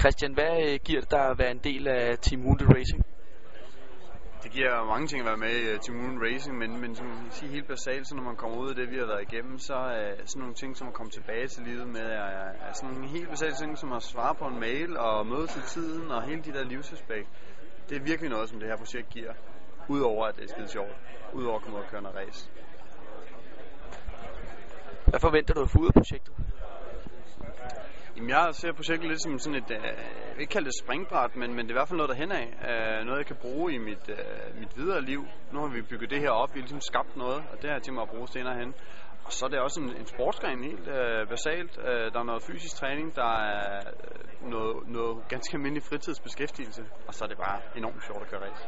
Christian, hvad øh, giver det dig at være en del af Team Wounded Racing? Det giver mange ting at være med i uh, Team Moon Racing, men, men som jeg siger helt basalt, så når man kommer ud af det, vi har været igennem, så er sådan nogle ting, som at komme tilbage til livet med, er, er sådan nogle helt basale ting, som at svare på en mail og møde til tiden og hele de der livsaspekt. Det er virkelig noget, som det her projekt giver. Udover at det er skide sjovt. Udover at komme ud og køre noget race. Hvad forventer du at få ud af projektet? Jamen, jeg ser projektet lidt som sådan et, øh, jeg vil ikke kalde det springbræt, men, men det er i hvert fald noget derhen af. Øh, noget, jeg kan bruge i mit, øh, mit videre liv. Nu har vi bygget det her op, vi har ligesom skabt noget, og det har jeg tænkt mig at bruge senere hen. Og så er det også en, en sportsgren helt øh, basalt. Øh, der er noget fysisk træning, der er noget, noget ganske almindelig fritidsbeskæftigelse, og så er det bare enormt sjovt at køre race.